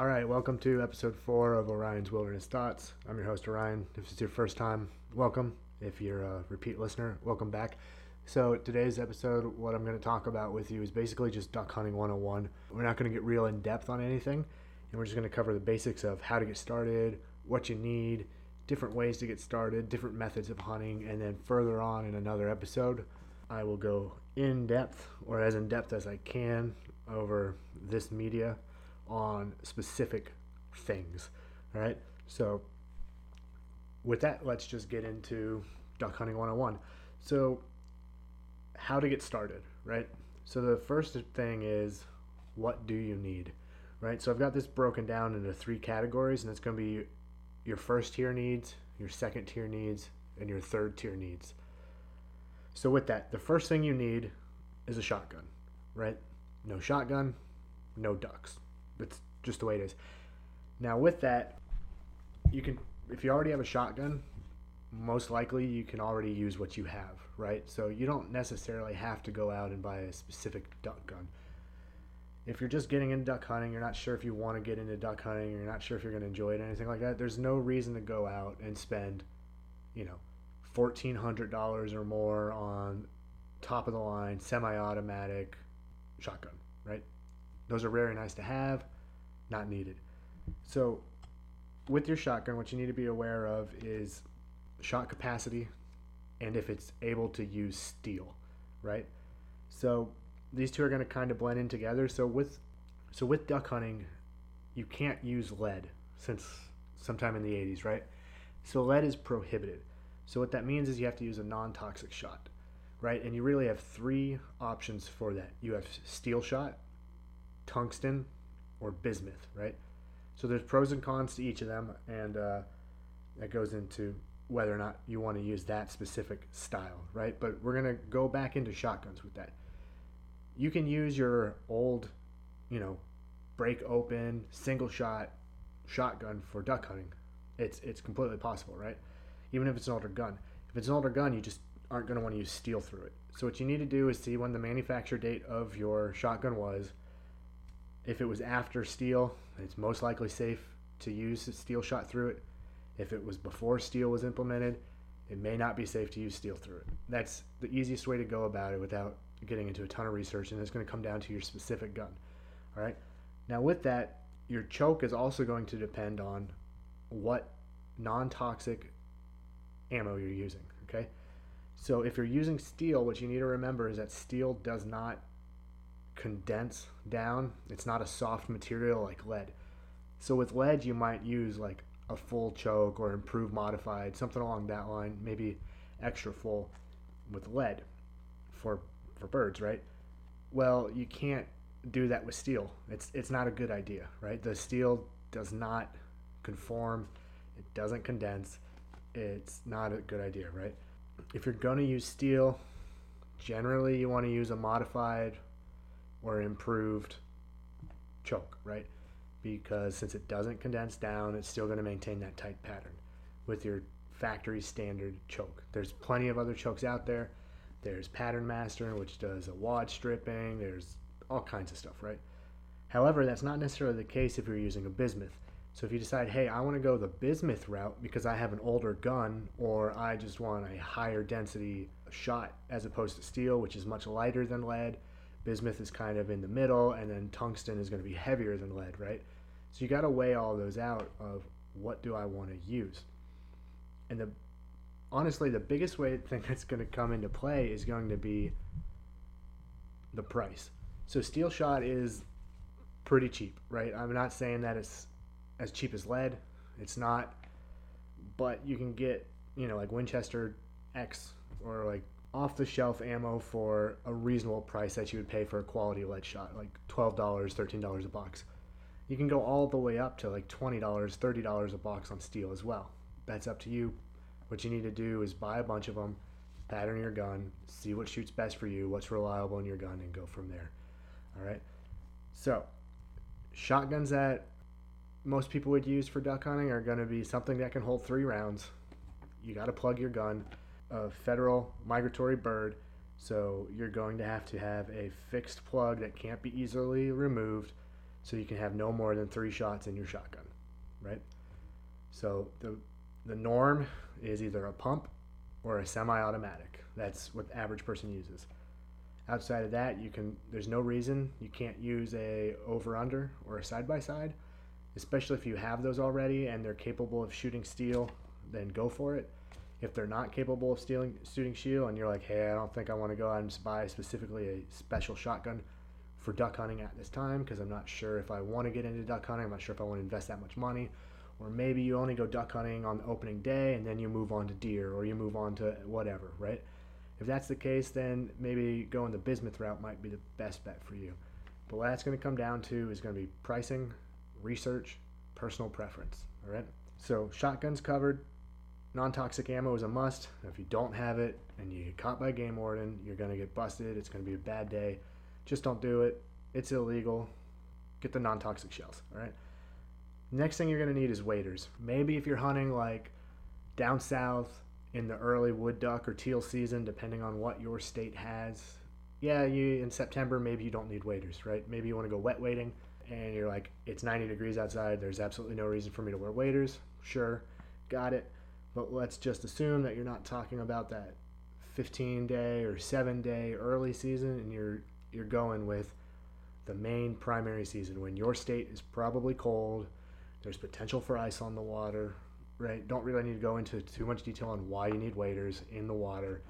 All right, welcome to episode four of Orion's Wilderness Thoughts. I'm your host, Orion. If it's your first time, welcome. If you're a repeat listener, welcome back. So, today's episode, what I'm going to talk about with you is basically just duck hunting 101. We're not going to get real in depth on anything, and we're just going to cover the basics of how to get started, what you need, different ways to get started, different methods of hunting, and then further on in another episode, I will go in depth or as in depth as I can over this media on specific things. All right. So, with that, let's just get into duck hunting 101. So, how to get started, right? So, the first thing is what do you need, right? So, I've got this broken down into three categories, and it's going to be your first tier needs, your second tier needs, and your third tier needs. So, with that, the first thing you need is a shotgun, right? No shotgun, no ducks. That's just the way it is. Now, with that, you can, if you already have a shotgun, most likely you can already use what you have, right? So you don't necessarily have to go out and buy a specific duck gun. If you're just getting into duck hunting, you're not sure if you want to get into duck hunting, you're not sure if you're going to enjoy it, or anything like that, there's no reason to go out and spend, you know, $1,400 or more on top of the line, semi automatic shotgun? Those are very nice to have, not needed. So, with your shotgun, what you need to be aware of is shot capacity and if it's able to use steel, right? So, these two are going to kind of blend in together. So with so with duck hunting, you can't use lead since sometime in the 80s, right? So lead is prohibited. So what that means is you have to use a non-toxic shot, right? And you really have three options for that. You have steel shot, tungsten, or bismuth, right? So there's pros and cons to each of them, and uh, that goes into whether or not you want to use that specific style, right? But we're gonna go back into shotguns with that. You can use your old, you know, break open single shot shotgun for duck hunting. It's it's completely possible, right? Even if it's an older gun. If it's an older gun, you just aren't going to want to use steel through it. So what you need to do is see when the manufacture date of your shotgun was. If it was after steel, it's most likely safe to use steel shot through it. If it was before steel was implemented, it may not be safe to use steel through it. That's the easiest way to go about it without getting into a ton of research, and it's going to come down to your specific gun. All right. Now, with that, your choke is also going to depend on what non toxic ammo you're using. Okay. So if you're using steel, what you need to remember is that steel does not condense down. It's not a soft material like lead. So with lead, you might use like a full choke or improved modified, something along that line, maybe extra full with lead for for birds, right? Well, you can't do that with steel. It's it's not a good idea, right? The steel does not conform, it doesn't condense. It's not a good idea, right? If you're going to use steel, generally you want to use a modified or improved choke, right? Because since it doesn't condense down, it's still going to maintain that tight pattern with your factory standard choke. There's plenty of other chokes out there. There's Pattern Master, which does a wad stripping. There's all kinds of stuff, right? However, that's not necessarily the case if you're using a bismuth. So if you decide, hey, I want to go the bismuth route because I have an older gun, or I just want a higher density shot as opposed to steel, which is much lighter than lead, bismuth is kind of in the middle, and then tungsten is going to be heavier than lead, right? So you got to weigh all those out of what do I want to use. And the honestly, the biggest way thing that's going to come into play is going to be the price. So steel shot is pretty cheap, right? I'm not saying that it's as cheap as lead. It's not, but you can get you know like Winchester X or like off the shelf ammo for a reasonable price that you would pay for a quality lead shot, like twelve dollars, thirteen dollars a box. You can go all the way up to like twenty dollars, thirty dollars a box on steel as well. That's up to you. What you need to do is buy a bunch of them, pattern your gun, see what shoots best for you, what's reliable in your gun, and go from there. All right. So, shotguns that most people would use for duck hunting are going to be something that can hold three rounds. You got to plug your gun, a federal migratory bird, so you're going to have to have a fixed plug that can't be easily removed. so you can have no more than three shots in your shotgun, right? So the the norm is either a pump or a semi-automatic. That's what the average person uses. Outside of that, you can. There's no reason you can't use a over/under or a side-by-side, especially if you have those already and they're capable of shooting steel. Then go for it. If they're not capable of stealing shooting steel, and you're like, hey, I don't think I want to go out and buy specifically a special shotgun for duck hunting at this time because I'm not sure if I want to get into duck hunting. I'm not sure if I want to invest that much money. Or maybe you only go duck hunting on the opening day and then you move on to deer or you move on to whatever, right? If that's the case, then maybe going the bismuth route might be the best bet for you. But what that's going to come down to is going to be pricing, research, personal preference. All right. So shotguns covered. Non-toxic ammo is a must. If you don't have it and you get caught by game warden, you're going to get busted. It's going to be a bad day. Just don't do it. It's illegal. Get the non toxic shells, all right? Next thing you're going to need is waders. Maybe if you're hunting like down south in the early wood duck or teal season, depending on what your state has. Yeah, you in September maybe you don't need waders, right? Maybe you want to go wet wading and you're like it's 90 degrees outside. There's absolutely no reason for me to wear waders. Sure, got it. But let's just assume that you're not talking about that 15 day or 7 day early season and you're you're going with the main primary season when your state is probably cold, there's potential for ice on the water, right? Don't really need to go into too much detail on why you need waders in the water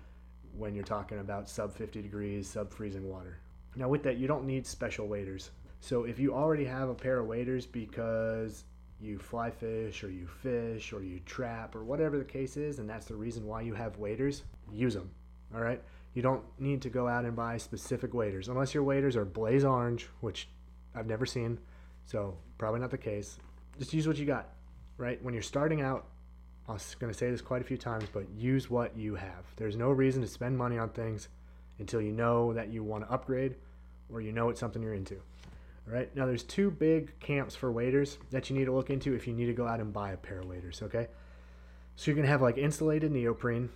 when you're talking about sub 50 degrees, sub freezing water. Now, with that, you don't need special waders. So, if you already have a pair of waders because you fly fish or you fish or you trap or whatever the case is, and that's the reason why you have waders, use them. All right. You don't need to go out and buy specific waders unless your waders are blaze orange, which I've never seen, so probably not the case. Just use what you got, right? When you're starting out, I'm going to say this quite a few times, but use what you have. There's no reason to spend money on things until you know that you want to upgrade or you know it's something you're into. Right. Now there's two big camps for waders that you need to look into if you need to go out and buy a pair of waders. Okay. So you're gonna have like insulated neoprene,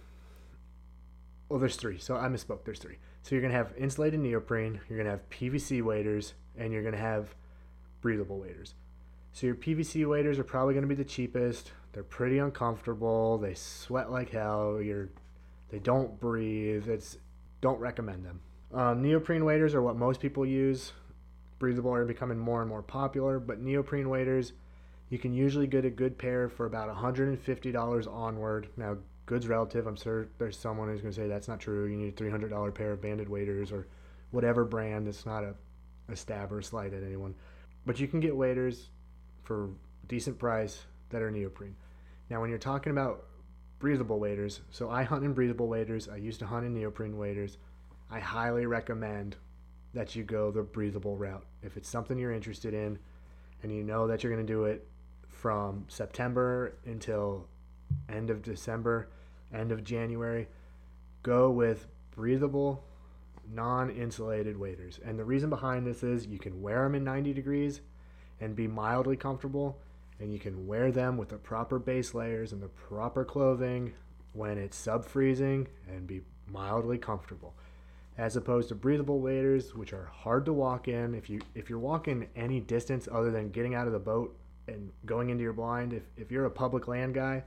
well, there's three. So I misspoke. There's three. So you're gonna have insulated neoprene. You're gonna have PVC waders, and you're gonna have breathable waders. So your PVC waders are probably gonna be the cheapest. They're pretty uncomfortable. They sweat like hell. You're, they don't breathe. It's don't recommend them. Um, neoprene waders are what most people use. Breathable are becoming more and more popular, but neoprene waders, you can usually get a good pair for about $150 onward. Now, goods relative. I'm sure there's someone who's going to say that's not true. You need a $300 pair of banded waders or whatever brand. It's not a, a stab or a slight at anyone. But you can get waders for decent price that are neoprene. Now, when you're talking about breathable waders, so I hunt in breathable waders. I used to hunt in neoprene waders. I highly recommend that you go the breathable route. If it's something you're interested in and you know that you're going to do it from September until end of December, end of January, go with breathable, non insulated waders. And the reason behind this is you can wear them in 90 degrees and be mildly comfortable, and you can wear them with the proper base layers and the proper clothing when it's sub freezing and be mildly comfortable. As opposed to breathable waders, which are hard to walk in. If you if you're walking any distance other than getting out of the boat and going into your blind, if, if you're a public land guy,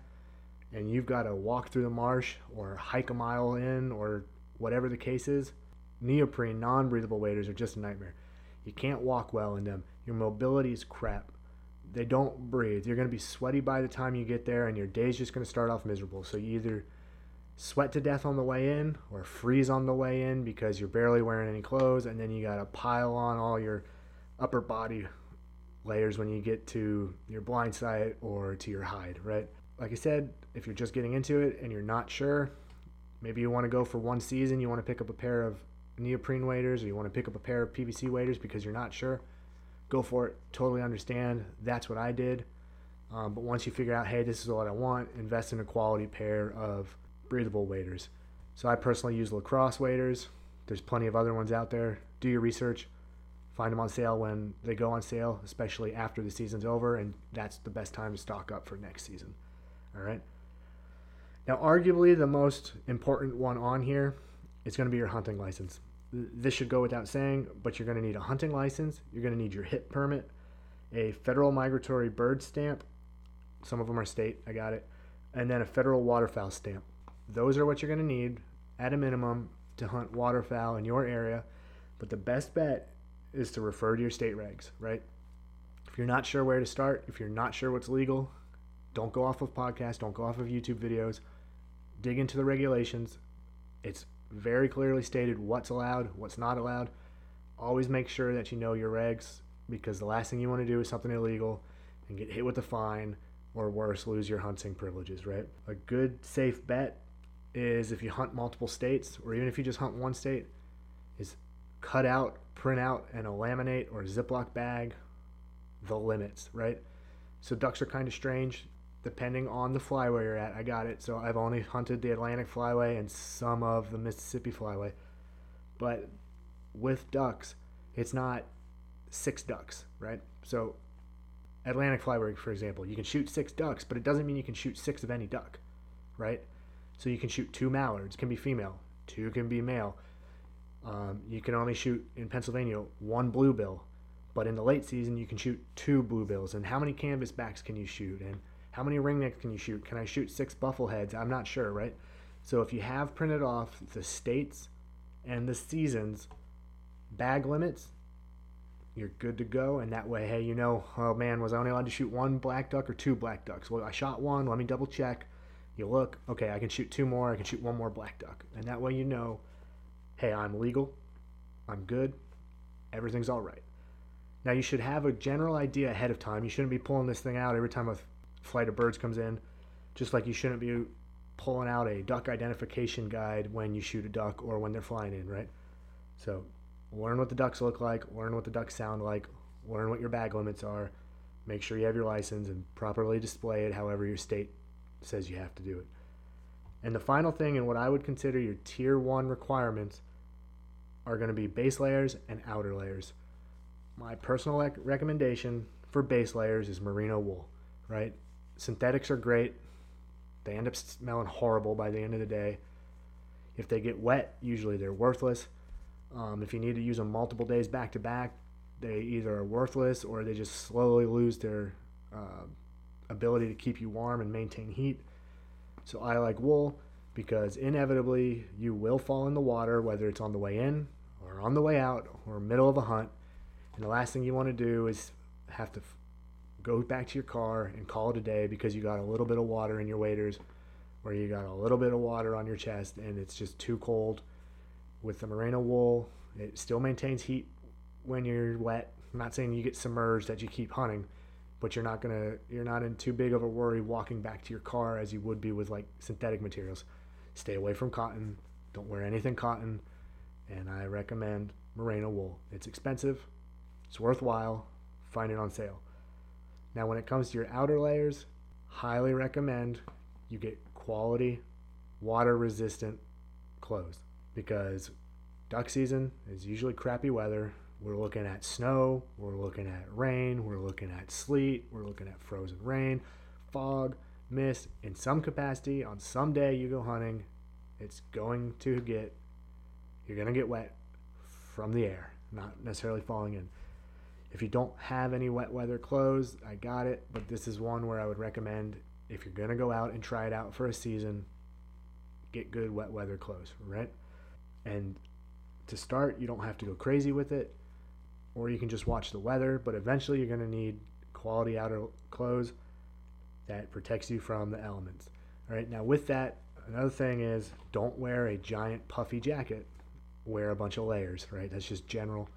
and you've got to walk through the marsh or hike a mile in or whatever the case is, neoprene non breathable waders are just a nightmare. You can't walk well in them. Your mobility is crap. They don't breathe. You're going to be sweaty by the time you get there, and your day's just going to start off miserable. So you either sweat to death on the way in or freeze on the way in because you're barely wearing any clothes, and then you got to pile on all your upper body layers when you get to your blind site or to your hide, right? like I said, if you're just getting into it and you're not sure, maybe you want to go for one season, you want to pick up a pair of neoprene waders or you want to pick up a pair of PVC waders because you're not sure, go for it. Totally understand. That's what I did. Um, but once you figure out, hey, this is what I want, invest in a quality pair of breathable waders. So I personally use LaCrosse waders. There's plenty of other ones out there. Do your research. Find them on sale when they go on sale, especially after the season's over, and that's the best time to stock up for next season. All right. Now, arguably the most important one on here is going to be your hunting license. This should go without saying, but you're going to need a hunting license. You're going to need your HIP permit. a federal migratory bird stamp. Some of them are state, I got it. And then a federal waterfowl stamp. Those are what you're going to need at a minimum to hunt waterfowl in your area. But the best bet is to refer to your state regs, right? If you're not sure where to start, if you're not sure what's legal, don't go off of podcasts, don't go off of YouTube videos. Dig into the regulations. It's very clearly stated what's allowed, what's not allowed. Always make sure that you know your regs because the last thing you want to do is something illegal and get hit with a fine or worse, lose your hunting privileges, right? A good safe bet is if you hunt multiple states or even if you just hunt one state, is cut out, print out, and a laminate or a Ziploc bag the limits, right? So ducks are kind of strange depending on the flyway you're at. I got it. So I've only hunted the Atlantic flyway and some of the Mississippi flyway. But with ducks, it's not six ducks, right? So Atlantic flyway, for example, you can shoot six ducks, but it doesn't mean you can shoot six of any duck, right? So you can shoot two mallards, can be female, two can be male. Um, you can only shoot in Pennsylvania one bluebill, but in the late season you can shoot two bluebills. And how many canvas backs can you shoot? And how many ringnecks can you shoot? Can I shoot six buffleheads? I'm not sure, right? So if you have printed off the states and the seasons bag limits, you're good to go. And that way, hey, you know, oh man, was I only allowed to shoot one black duck or two black ducks? Well, I shot one. Let me double check. You look, okay, I can shoot two more. I can shoot one more black duck. And that way, you know, hey, I'm legal. I'm good. Everything's all right. Now, you should have a general idea ahead of time. You shouldn't be pulling this thing out every time a flight of birds comes in, just like you shouldn't be pulling out a duck identification guide when you shoot a duck or when they're flying in, right? So learn what the ducks look like, learn what the ducks sound like, learn what your bag limits are, make sure you have your license and properly display it however your state says you have to do it. And the final thing, and what I would consider your tier one requirements, are going to be base layers and outer layers. My personal rec- recommendation for base layers is merino wool, right? Synthetics are great. They end up smelling horrible by the end of the day. If they get wet, usually they're worthless. Um, if you need to use them multiple days back to back, they either are worthless or they just slowly lose their uh, ability to keep you warm and maintain heat. So I like wool because inevitably you will fall in the water, whether it's on the way in or on the way out or middle of a hunt. And the last thing you want to do is have to go back to your car and call it a day because you got a little bit of water in your waders or you got a little bit of water on your chest and it's just too cold with the merino wool. It still maintains heat when you're wet. I'm not saying you get submerged that you keep hunting, but you're not gonna you're not in too big of a worry walking back to your car as you would be with like synthetic materials. Stay away from cotton. Don't wear anything cotton, and I recommend merino wool. It's expensive. It's worthwhile. Find it on sale. Now, when it comes to your outer layers, highly recommend you get quality, water resistant clothes because duck season is usually crappy weather. We're looking at snow, we're looking at rain, we're looking at sleet, we're looking at frozen rain, fog, mist. In some capacity, on some day you go hunting, it's going to get, you're going to get wet from the air, not necessarily falling in. If you don't have any wet weather clothes, I got it, but this is one where I would recommend if you're going to go out and try it out for a season, get good wet weather clothes, right? And to start, you don't have to go crazy with it, or you can just watch the weather, but eventually you're going to need quality outer clothes that protects you from the elements. All right, now with that, another thing is don't wear a giant puffy jacket, wear a bunch of layers, right? That's just general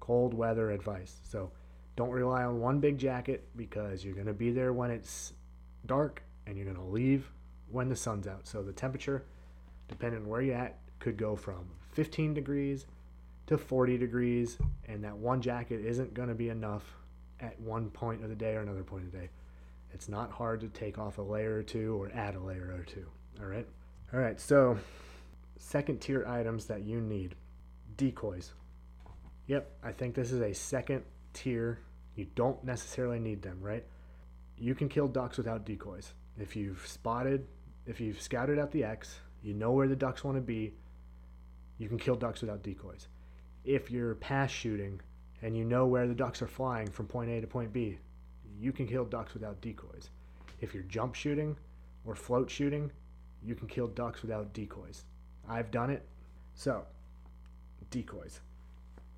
cold weather advice. So don't rely on one big jacket because you're going to be there when it's dark and you're going to leave when the sun's out. So the temperature, depending on where you're at, could go from 15 degrees to 40 degrees, and that one jacket isn't going to be enough at one point of the day or another point of the day. It's not hard to take off a layer or two or add a layer or two. All right. All right. So, second tier items that you need decoys. Yep, I think this is a second tier. You don't necessarily need them, right? You can kill ducks without decoys. If you've spotted, if you've scouted out the X, you know where the ducks want to be, you can kill ducks without decoys. If you're pass shooting and you know where the ducks are flying from point A to point B, you can kill ducks without decoys. If you're jump shooting or float shooting, you can kill ducks without decoys. I've done it. So, decoys.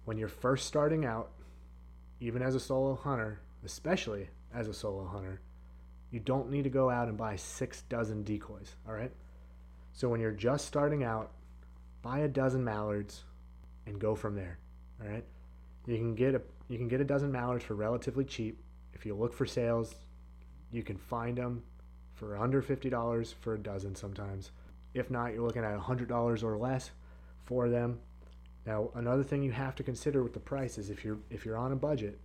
When you're first starting out, even as a solo hunter, especially as a solo hunter, you don't need to go out and buy six dozen decoys, all right? So when you're just starting out, buy a dozen mallards and go from there, all right? You can get a you can get a dozen mallards for relatively cheap. If you look for sales, you can find them for under $50 for a dozen sometimes. If not, you're looking at $100 or less for them. Now, another thing you have to consider with the price is if you're if you're on a budget,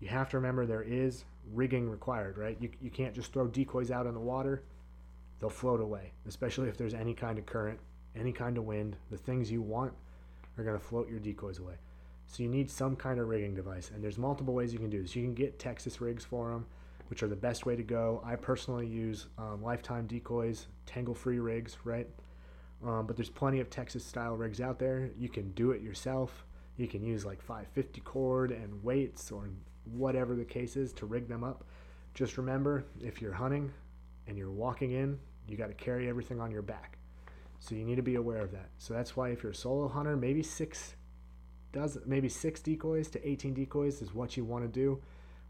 you have to remember there is rigging required, right? You, you can't just throw decoys out in the water. They'll float away, especially if there's any kind of current, any kind of wind. The things you want are going to float your decoys away. So you need some kind of rigging device, and there's multiple ways you can do this. You can get Texas rigs for them, which are the best way to go. I personally use um, Lifetime decoys, tangle-free rigs, right? Um, but there's plenty of Texas style rigs out there. You can do it yourself. You can use like 550 cord and weights or whatever the case is to rig them up. Just remember, if you're hunting and you're walking in, you got to carry everything on your back. So you need to be aware of that. So that's why if you're a solo hunter, maybe six does maybe six decoys to 18 decoys is what you want to do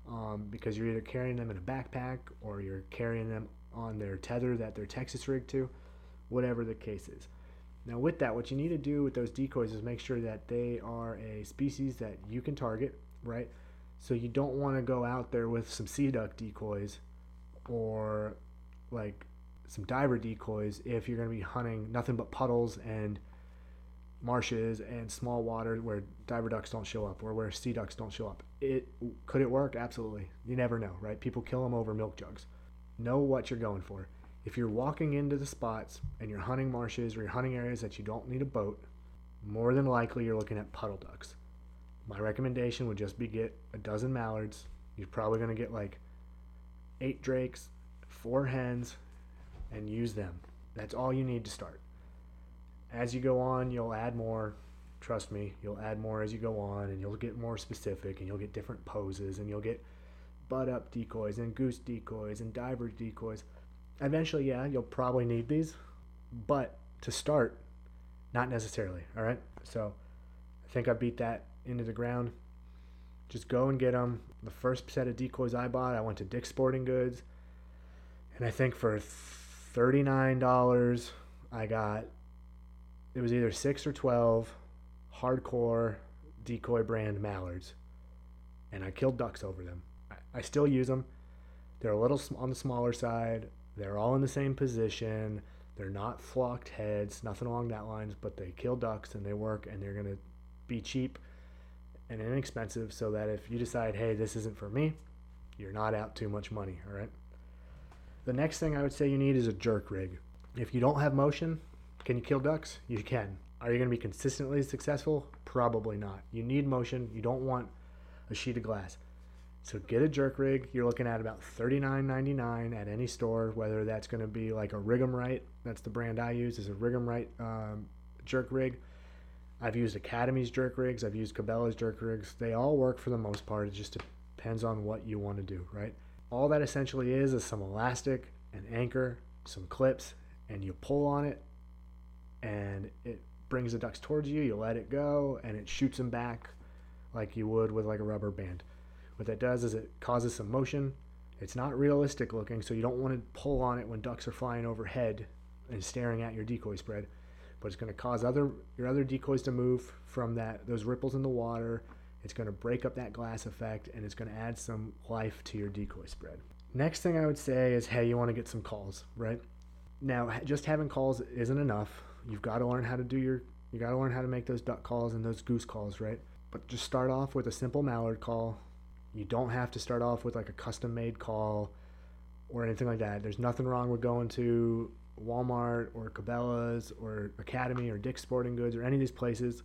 um, because you're either carrying them in a backpack or you're carrying them on their tether that they're Texas rigged to, whatever the case is. Now, with that, what you need to do with those decoys is make sure that they are a species that you can target, right? So you don't want to go out there with some sea duck decoys or like some diver decoys if you're going to be hunting nothing but puddles and marshes and small water where diver ducks don't show up or where sea ducks don't show up. It could it work? Absolutely. You never know, right? People kill them over milk jugs. Know what you're going for. If you're walking into the spots and you're hunting marshes or you're hunting areas that you don't need a boat, more than likely you're looking at puddle ducks. My recommendation would just be get a dozen mallards. You're probably going to get like eight drakes, four hens, and use them. That's all you need to start as you go on, you'll add more. Trust me, you'll add more as you go on, and you'll get more specific, and you'll get different poses, and you'll get butt up decoys, and goose decoys, and diver decoys. Eventually, yeah, you'll probably need these, but to start, not necessarily. All right, so I think I beat that into the ground. Just go and get them. The first set of decoys I bought, I went to Dick's Sporting Goods, and I think for $39, I got it was either six or 12 hardcore decoy brand mallards. And I killed ducks over them. I, still use them. They're a little on the smaller side. They're all in the same position. They're not flocked heads, nothing along that lines, but they kill ducks and they work and they're going to be cheap and inexpensive so that if you decide, hey, this isn't for me, you're not out too much money, all right? The next thing I would say you need is a jerk rig. If you don't have motion, can you kill ducks? You can. Are you going to be consistently successful? Probably not. You need motion. You don't want a sheet of glass. So get a jerk rig. You're looking at about $39.99 at any store, whether that's going to be like a Rig'em Right. That's the brand I use. Is a Rig'em Right um, jerk rig. I've used Academy's jerk rigs. I've used Cabela's jerk rigs. They all work for the most part. It just depends on what you want to do, right? All that essentially is is some elastic, an anchor, some clips, and you pull on it and it brings the ducks towards you. You let it go, and it shoots them back like you would with like a rubber band. What that does is it causes some motion. It's not realistic looking, so you don't want to pull on it when ducks are flying overhead and staring at your decoy spread. But it's going to cause other your other decoys to move from that those ripples in the water. It's going to break up that glass effect, and it's going to add some life to your decoy spread. Next thing I would say is, hey, you want to get some calls, right? Now, just having calls isn't enough You've got to learn how to do your you got to learn how to make those duck calls and those goose calls, right? But just start off with a simple mallard call. You don't have to start off with like a custom made call or anything like that. There's nothing wrong with going to Walmart or Cabela's or Academy or Dick's Sporting Goods or any of these places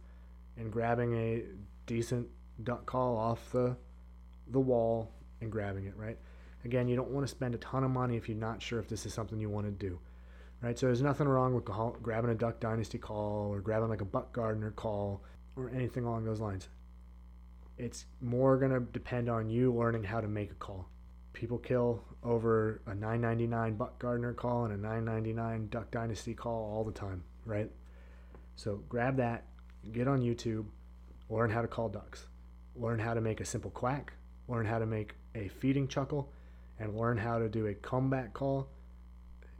and grabbing a decent duck call off the the wall and grabbing it, right? Again, you don't want to spend a ton of money if you're not sure if this is something you want to do right? So there's nothing wrong with grabbing a Duck Dynasty call or grabbing like a Buck Gardner call or anything along those lines. It's more going to depend on you learning how to make a call. People kill over a 999 Buck Gardner call and a 999 Duck Dynasty call all the time, right? So grab that, get on YouTube, learn how to call ducks, learn how to make a simple quack, learn how to make a feeding chuckle, and learn how to do a comeback call.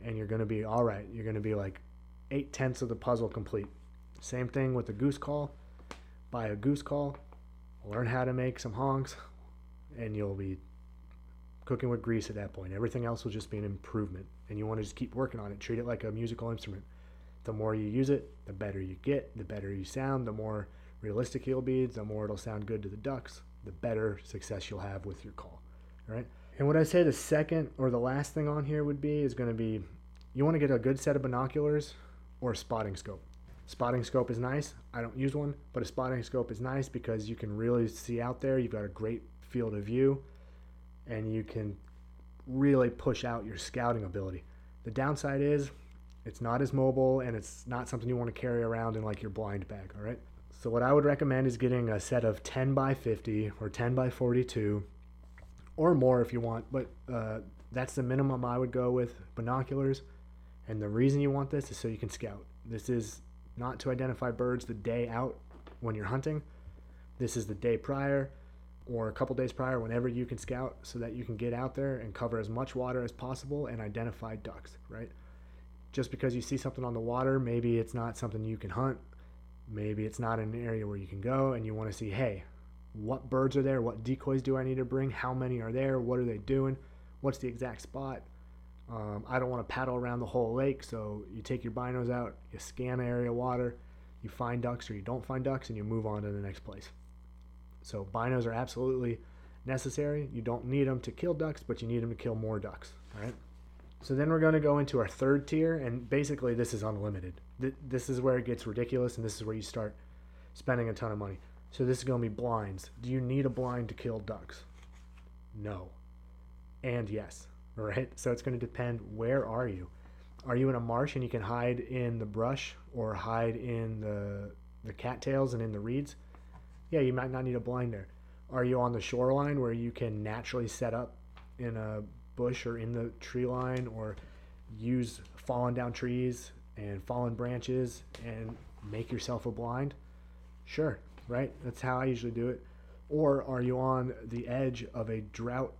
And you're going to be all right. You're going to be like eight tenths of the puzzle complete. Same thing with the goose call. Buy a goose call, learn how to make some honks, and you'll be cooking with grease at that point. Everything else will just be an improvement. And you want to just keep working on it. Treat it like a musical instrument. The more you use it, the better you get, the better you sound, the more realistic you'll be, the more it'll sound good to the ducks, the better success you'll have with your call. All right. And what I say the second or the last thing on here would be is going to be you want to get a good set of binoculars or a spotting scope. Spotting scope is nice. I don't use one, but a spotting scope is nice because you can really see out there. You've got a great field of view and you can really push out your scouting ability. The downside is it's not as mobile and it's not something you want to carry around in like your blind bag, all right? So what I would recommend is getting a set of 10 by 50 or 10 by 42 or more if you want, but uh, that's the minimum I would go with binoculars. And the reason you want this is so you can scout. This is not to identify birds the day out when you're hunting. This is the day prior or a couple days prior, whenever you can scout, so that you can get out there and cover as much water as possible and identify ducks, right? Just because you see something on the water, maybe it's not something you can hunt. Maybe it's not an area where you can go and you want to see, hey, what birds are there? What decoys do I need to bring? How many are there? What are they doing? What's the exact spot? Um, I don't want to paddle around the whole lake, so you take your binos out, you scan area of water, you find ducks or you don't find ducks, and you move on to the next place. So binos are absolutely necessary. You don't need them to kill ducks, but you need them to kill more ducks. All right. So then we're going to go into our third tier, and basically this is unlimited. This is where it gets ridiculous, and this is where you start spending a ton of money. So this is going to be blinds. Do you need a blind to kill ducks? No. And yes. Right. So it's going to depend. Where are you? Are you in a marsh and you can hide in the brush or hide in the the cattails and in the reeds? yeah, you might not need a blind there. Are you on the shoreline where you can naturally set up in a bush or in the tree line or use fallen down trees and fallen branches and make yourself a blind? Sure, right? That's how I usually do it. Or are you on the edge of a drought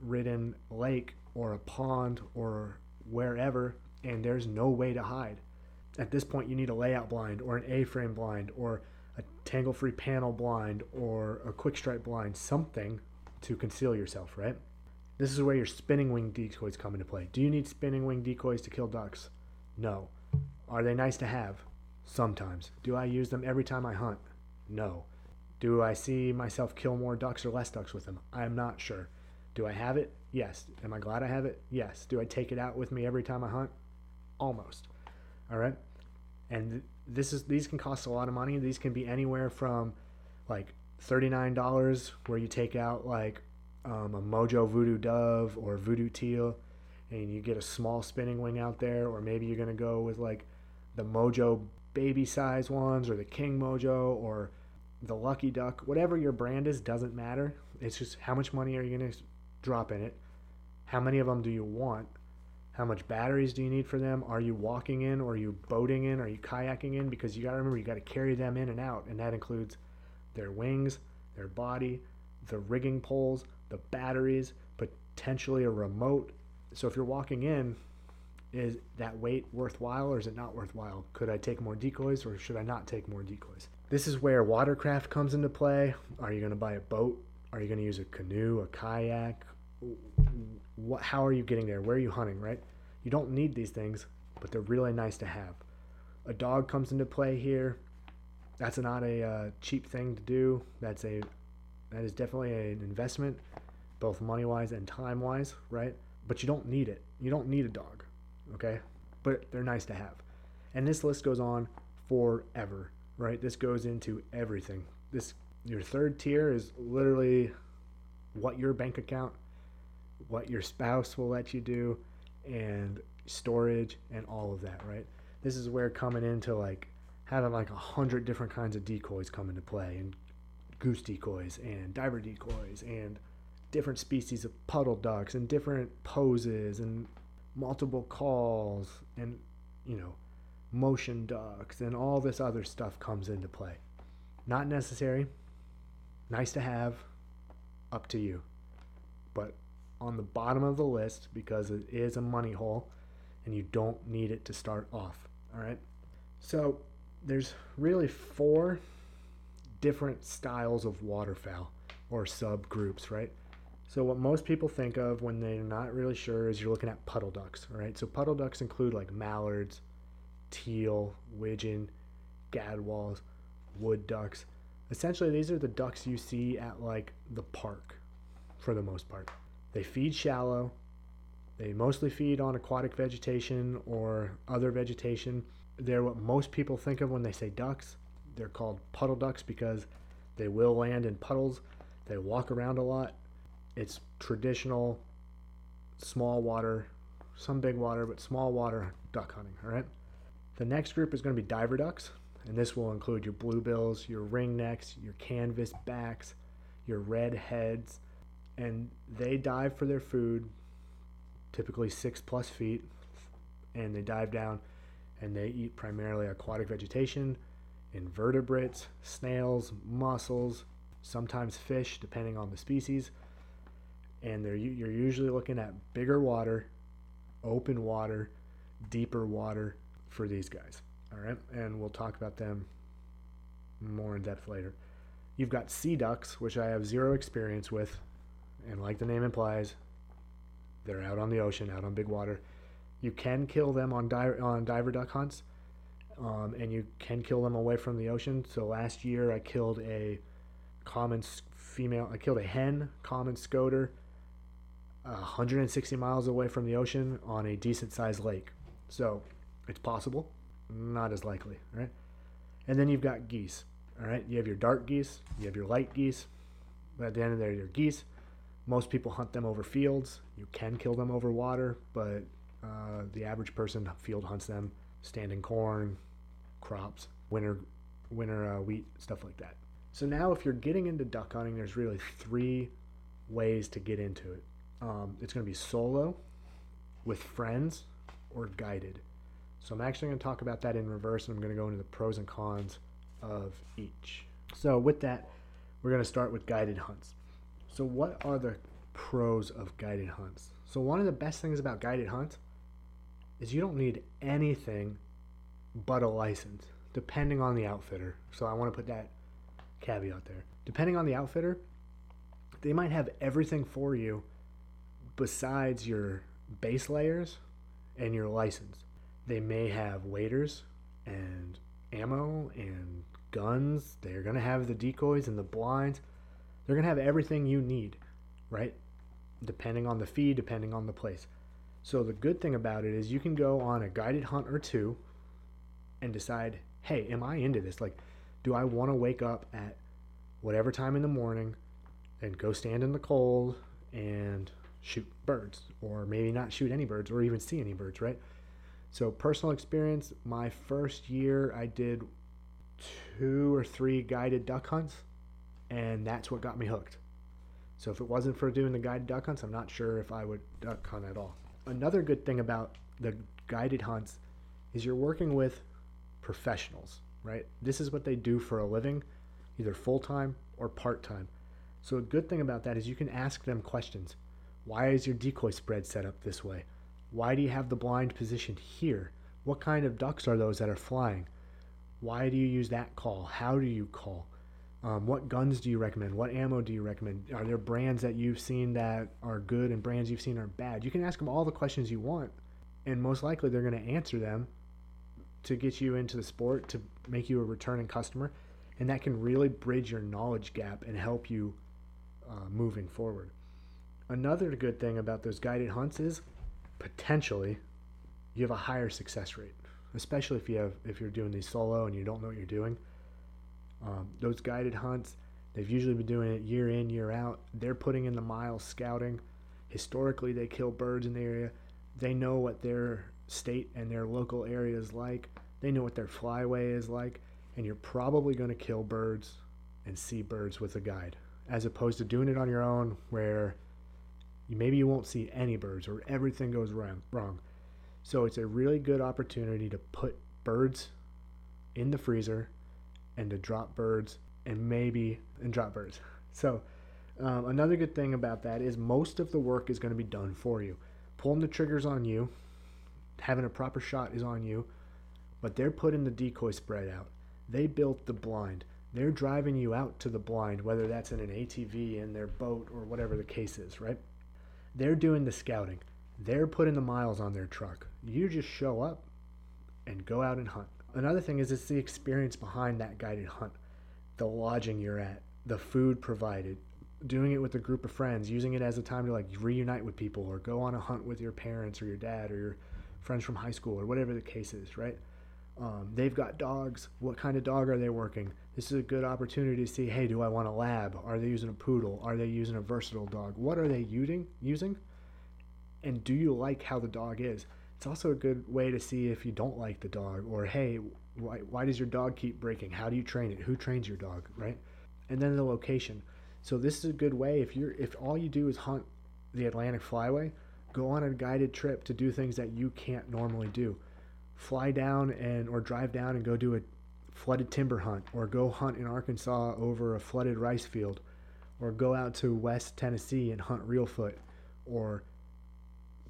ridden lake or a pond or wherever and there's no way to hide? At this point, you need a layout blind or an A frame blind or a tangle free panel blind or a quick stripe blind, something to conceal yourself, right? This is where your spinning wing decoys come into play. Do you need spinning wing decoys to kill ducks? No. Are they nice to have? Sometimes. Do I use them every time I hunt? No. Do I see myself kill more ducks or less ducks with them? I'm not sure. Do I have it? Yes. Am I glad I have it? Yes. Do I take it out with me every time I hunt? Almost. All right. And this is these can cost a lot of money. These can be anywhere from like thirty nine dollars, where you take out like um, a Mojo Voodoo Dove or Voodoo Teal, and you get a small spinning wing out there, or maybe you're gonna go with like the Mojo baby size ones or the King Mojo or the Lucky Duck, whatever your brand is, doesn't matter. It's just how much money are you gonna drop in it? How many of them do you want? How much batteries do you need for them? Are you walking in or are you boating in? Are you kayaking in? Because you got to remember, you got to carry them in and out. And that includes their wings, their body, the rigging poles, the batteries, potentially a remote. So if you're walking in, is that weight worthwhile or is it not worthwhile? Could I take more decoys or should I not take more decoys? This is where watercraft comes into play. Are you going to buy a boat? Are you going to use a canoe, a kayak? what, how are you getting there? Where are you hunting, right? You don't need these things, but they're really nice to have. A dog comes into play here. That's not a uh, cheap thing to do. That's a that is definitely an investment, both money wise and time wise, right? But you don't need it. You don't need a dog, okay? But they're nice to have. And this list goes on forever, right? This goes into everything. This your third tier is literally what your bank account what your spouse will let you do and storage and all of that, right? This is where coming into like having like a hundred different kinds of decoys come into play and goose decoys and diver decoys and different species of puddle ducks and different poses and multiple calls and you know motion ducks and all this other stuff comes into play. Not necessary. Nice to have. Up to you. But on the bottom of the list because it is a money hole and you don't need it to start off all right? So there's really four different styles of waterfowl or subgroups right so what most people think of when they're not really sure is you're looking at puddle ducks, right? So puddle ducks include like mallards, teal, widgeon, gadwalls, wood ducks. Essentially, these are the ducks you see at like the park for the most part. They feed shallow. They mostly feed on aquatic vegetation or other vegetation. They're what most people think of when they say ducks. They're called puddle ducks because they will land in puddles. They walk around a lot it's traditional small water, some big water, but small water duck hunting. All right. The next group is going to be diver ducks, and this will include your bluebills, your ringnecks, your canvas backs, your red heads, and they dive for their food, typically six plus feet, and they dive down and they eat primarily aquatic vegetation, invertebrates, snails, mussels, sometimes fish, depending on the species and they're you're usually looking at bigger water, open water, deeper water for these guys. All right, and we'll talk about them more in depth later. You've got sea ducks, which I have zero experience with, and like the name implies, they're out on the ocean, out on big water. You can kill them on diver, on diver duck hunts, um, and you can kill them away from the ocean. So last year I killed a common female. I killed a hen, common scoter, 160 miles away from the ocean on a decent sized lake. So it's possible, not as likely, right? And then you've got geese, all right? You have your dark geese, you have your light geese. But at the end of the day, they're geese. Most people hunt them over fields. You can kill them over water, but uh, the average person field hunts them standing corn, crops, winter, winter uh, wheat, stuff like that. So now, if you're getting into duck hunting, there's really three ways to get into it. Um, it's going to be solo, with friends, or guided. So I'm actually going to talk about that in reverse, and I'm going to go into the pros and cons of each. So with that, we're going to start with guided hunts. So what are the pros of guided hunts? So one of the best things about guided hunts is you don't need anything but a license, depending on the outfitter. So I want to put that caveat there. Depending on the outfitter, they might have everything for you besides your base layers and your license. They may have waders and ammo and guns. They're going to have the decoys and the blinds. They're going to have everything you need, right? Depending on the fee, depending on the place. So the good thing about it is you can go on a guided hunt or two and decide, hey, am I into this? Like, do I want to wake up at whatever time in the morning and go stand in the cold and shoot birds, or maybe not shoot any birds, or even see any birds, right? So, personal experience my first year, I did two or three guided duck hunts, and that's what got me hooked. So, if it wasn't for doing the guided duck hunts, I'm not sure if I would duck hunt at all. Another good thing about the guided hunts is you're working with professionals, right? This is what they do for a living, either full time or part time. So, a good thing about that is you can ask them questions. Why is your decoy spread set up this way? Why do you have the blind positioned here? What kind of ducks are those that are flying? Why do you use that call? How do you call? Um, what guns do you recommend? What ammo do you recommend? Are there brands that you've seen that are good and brands you've seen are bad? You can ask them all the questions you want, and most likely they're going to answer them to get you into the sport, to make you a returning customer, and that can really bridge your knowledge gap and help you uh, moving forward. Another good thing about those guided hunts is potentially you have a higher success rate, especially if you have if you're doing these solo and you don't know what you're doing. Um, those guided hunts, they've usually been doing it year in year out. They're putting in the miles scouting. Historically, they kill birds in the area. They know what their state and their local area is like. They know what their flyway is like, and you're probably going to kill birds and see birds with a guide, as opposed to doing it on your own where maybe you won't see any birds or everything goes wrong. So it's a really good opportunity to put birds in the freezer and to drop birds and maybe and drop birds. So um, another good thing about that is most of the work is going to be done for you. Pulling the triggers on you, having a proper shot is on you, but they're putting the decoy spread out. They built the blind. They're driving you out to the blind, whether that's in an ATV, in their boat, or whatever the case is, right? They're doing the scouting. They're putting the miles on their truck. You just show up and go out and hunt. Another thing is it's the experience behind that guided hunt. The lodging you're at, the food provided, doing it with a group of friends, using it as a time to like reunite with people or go on a hunt with your parents or your dad or your friends from high school or whatever the case is, right? Um, they've got dogs. What kind of dog are they working? This is a good opportunity to see. Hey, do I want a lab? Are they using a poodle? Are they using a versatile dog? What are they using? Using? And do you like how the dog is? It's also a good way to see if you don't like the dog, or hey, why, why does your dog keep breaking? How do you train it? Who trains your dog, right? And then the location. So this is a good way if you're if all you do is hunt the Atlantic Flyway, go on a guided trip to do things that you can't normally do fly down and or drive down and go do a flooded timber hunt or go hunt in Arkansas over a flooded rice field or go out to West Tennessee and hunt Reelfoot or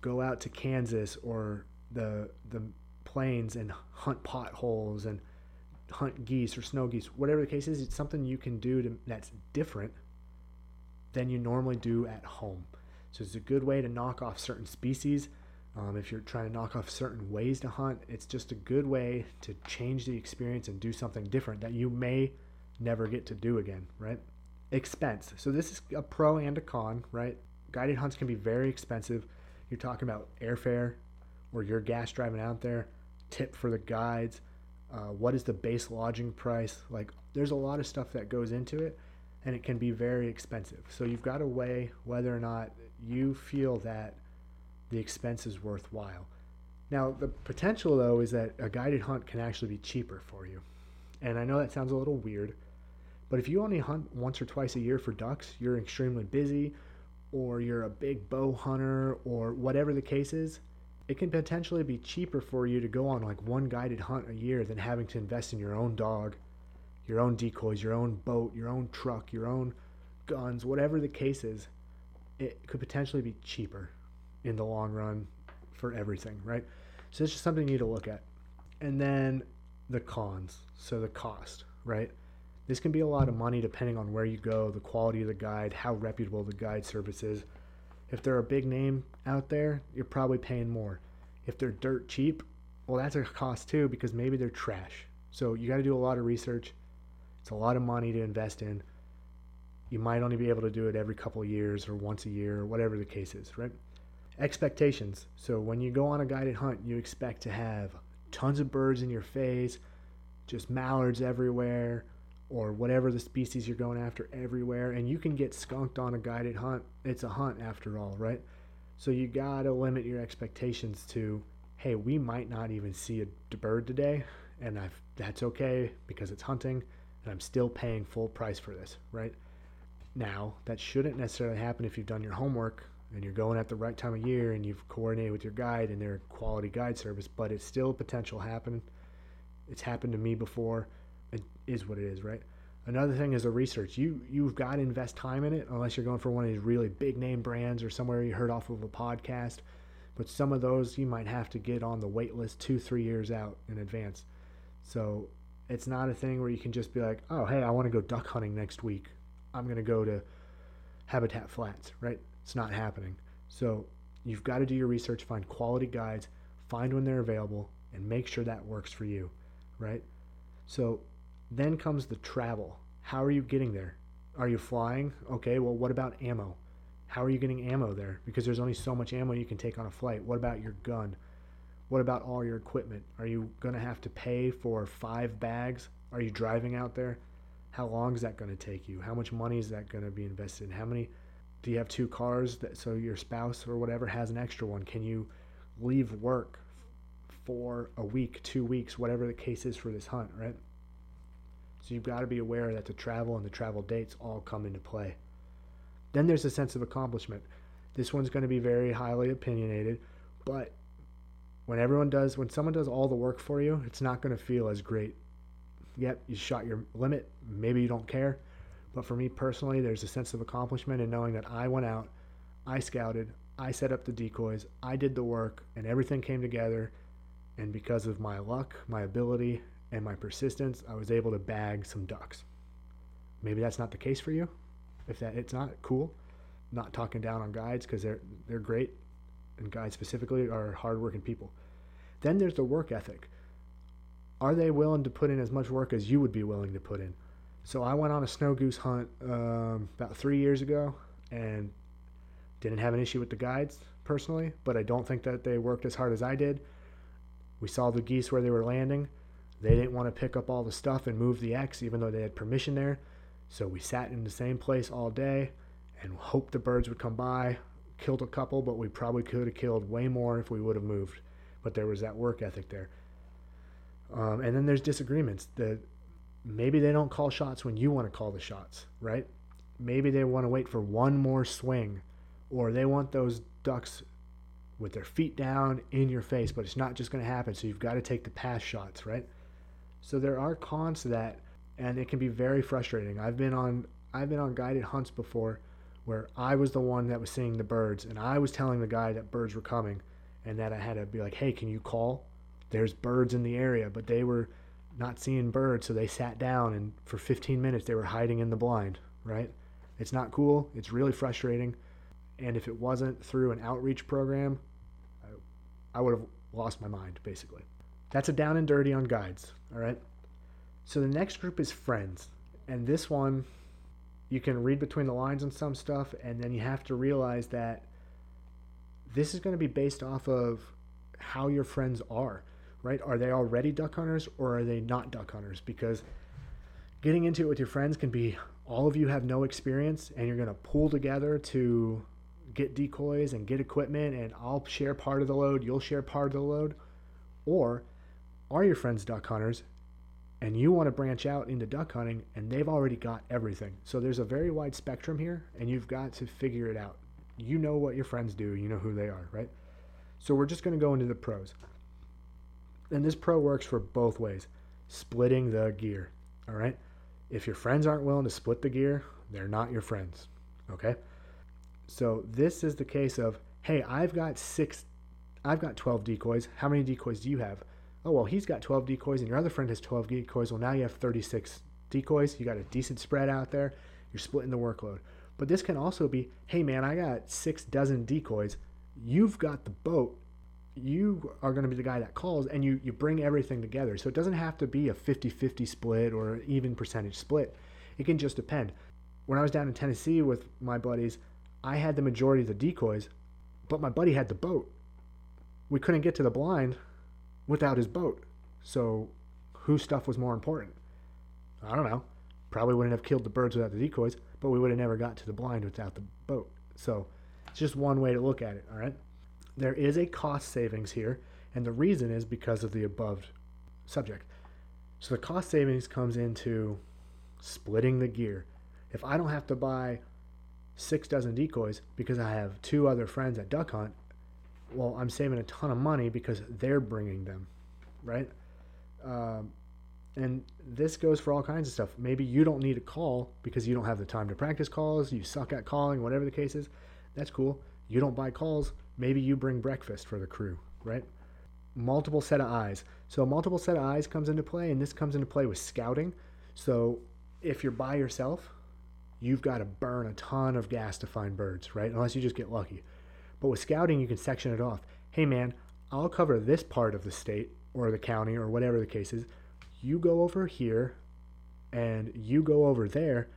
go out to Kansas or the the plains and hunt potholes and hunt geese or snow geese. Whatever the case is it's something you can do to, that's different than you normally do at home. So it's a good way to knock off certain species um, if you're trying to knock off certain ways to hunt, it's just a good way to change the experience and do something different that you may never get to do again, right? Expense. So this is a pro and a con, right? Guided hunts can be very expensive. You're talking about airfare or your gas driving out there, tip for the guides, uh, what is the base lodging price? Like, there's a lot of stuff that goes into it, and it can be very expensive. So you've got to weigh whether or not you feel that the expense is worthwhile. Now, the potential though is that a guided hunt can actually be cheaper for you. And I know that sounds a little weird, but if you only hunt once or twice a year for ducks, you're extremely busy, or you're a big bow hunter, or whatever the case is, it can potentially be cheaper for you to go on like one guided hunt a year than having to invest in your own dog, your own decoys, your own boat, your own truck, your own guns, whatever the case is. It could potentially be cheaper in the long run for everything, right? So it's just something you need to look at. And then the cons. So the cost, right? This can be a lot of money depending on where you go, the quality of the guide, how reputable the guide service is. If they're a big name out there, you're probably paying more. If they're dirt cheap, well, that's a cost too because maybe they're trash. So you got to do a lot of research. It's a lot of money to invest in. You might only be able to do it every couple years or once a year whatever the case is, right? Expectations. So when you go on a guided hunt, you expect to have tons of birds in your face, just mallards everywhere, or whatever the species you're going after everywhere. And you can get skunked on a guided hunt. It's a hunt after all, right? So you gotta limit your expectations to, hey, we might not even see a bird today, and I've, that's okay because it's hunting, and I'm still paying full price for this, right? Now, that shouldn't necessarily happen if you've done your homework and you're going at the right time of year and you've coordinated with your guide and their quality guide service, but it's still potential happening. It's happened to me before. It is what it is, right? Another thing is the research. You you've got to invest time in it unless you're going for one of these really big name brands or somewhere you heard off of a podcast. But some of those you might have to get on the wait list two, three years out in advance. So it's not a thing where you can just be like, oh hey, I want to go duck hunting next week. I'm gonna go to Habitat Flats, right? It's not happening. So you've got to do your research, find quality guides, find when they're available, and make sure that works for you, right? So then comes the travel. How are you getting there? Are you flying? Okay, well, what about ammo? How are you getting ammo there? Because there's only so much ammo you can take on a flight. What about your gun? What about all your equipment? Are you going to have to pay for five bags? Are you driving out there? How long is that going to take you? How much money is that going to be invested? in? How many do you have two cars that so your spouse or whatever has an extra one can you leave work for a week two weeks whatever the case is for this hunt right So you've got to be aware that the travel and the travel dates all come into play. Then there's a sense of accomplishment. This one's going to be very highly opinionated, but when everyone does, when someone does all the work for you, it's not going to feel as great. Yep, you shot your limit. Maybe you don't care. But for me personally, there's a sense of accomplishment in knowing that I went out, I scouted, I set up the decoys, I did the work, and everything came together. And because of my luck, my ability, and my persistence, I was able to bag some ducks. Maybe that's not the case for you. If that it's not cool, not talking down on guides because they're they're great, and guides specifically are hardworking people. Then there's the work ethic. Are they willing to put in as much work as you would be willing to put in? So I went on a snow goose hunt um, about three years ago, and didn't have an issue with the guides personally, but I don't think that they worked as hard as I did. We saw the geese where they were landing. They didn't want to pick up all the stuff and move the X, even though they had permission there. So we sat in the same place all day and hoped the birds would come by. Killed a couple, but we probably could have killed way more if we would have moved. But there was that work ethic there. Um, and then there's disagreements. That maybe they don't call shots when you want to call the shots, right? Maybe they want to wait for one more swing, or they want those ducks with their feet down in your face, but it's not just going to happen. So you've got to take the pass shots, right? So there are cons to that, and it can be very frustrating. I've been on I've been on guided hunts before where I was the one that was seeing the birds, and I was telling the guy that birds were coming, and that I had to be like, "Hey, can you call? There's birds in the area," but they were not seeing birds, so they sat down, and for 15 minutes they were hiding in the blind. Right? It's not cool. It's really frustrating. And if it wasn't through an outreach program, I, I would have lost my mind, basically. That's a down and dirty on guides, all right? So the next group is friends. And this one, you can read between the lines on some stuff, and then you have to realize that this is going to be based off of how your friends are, right? Are they already duck hunters or are they not duck hunters? Because getting into it with your friends can be all of you have no experience and you're going to pool together to get decoys and get equipment and I'll share part of the load, you'll share part of the load. Or are your friends duck hunters and you want to branch out into duck hunting and they've already got everything. So there's a very wide spectrum here and you've got to figure it out. You know what your friends do, you know who they are, right? So we're just going to go into the pros. And this pro works for both ways. Splitting the gear, all right? If your friends aren't willing to split the gear, they're not your friends, okay? So this is the case of, hey, I've got six, I've got 12 decoys. How many decoys do you have? oh, well, he's got 12 decoys and your other friend has 12 decoys. Well, now you have 36 decoys. You got a decent spread out there. You're splitting the workload. But this can also be, hey, man, I got six dozen decoys. You've got the boat. You are going to be the guy that calls and you, you bring everything together. So it doesn't have to be a 50 50 split or even percentage split. It can just depend. When I was down in Tennessee with my buddies, I had the majority of the decoys, but my buddy had the boat. We couldn't get to the blind without his boat. So whose stuff was more important? I don't know. Probably wouldn't have killed the birds without the decoys, but we would have never got to the blind without the boat. So it's just one way to look at it, all right? There is a cost savings here, and the reason is because of the above subject. So the cost savings comes into splitting the gear. If I don't have to buy six dozen decoys because I have two other friends at duck hunt well, I'm saving a ton of money because they're bringing them, right? Um, and this goes for all kinds of stuff. Maybe you don't need a call because you don't have the time to practice calls, you suck at calling, whatever the case is. That's cool. You don't buy calls. Maybe you bring breakfast for the crew, right? Multiple set of eyes. So, multiple set of eyes comes into play, and this comes into play with scouting. So, if you're by yourself, you've got to burn a ton of gas to find birds, right? Unless you just get lucky. But with scouting, you can section it off. Hey, man, I'll cover this part of the state or the county or whatever the case is. You go over here and you go over there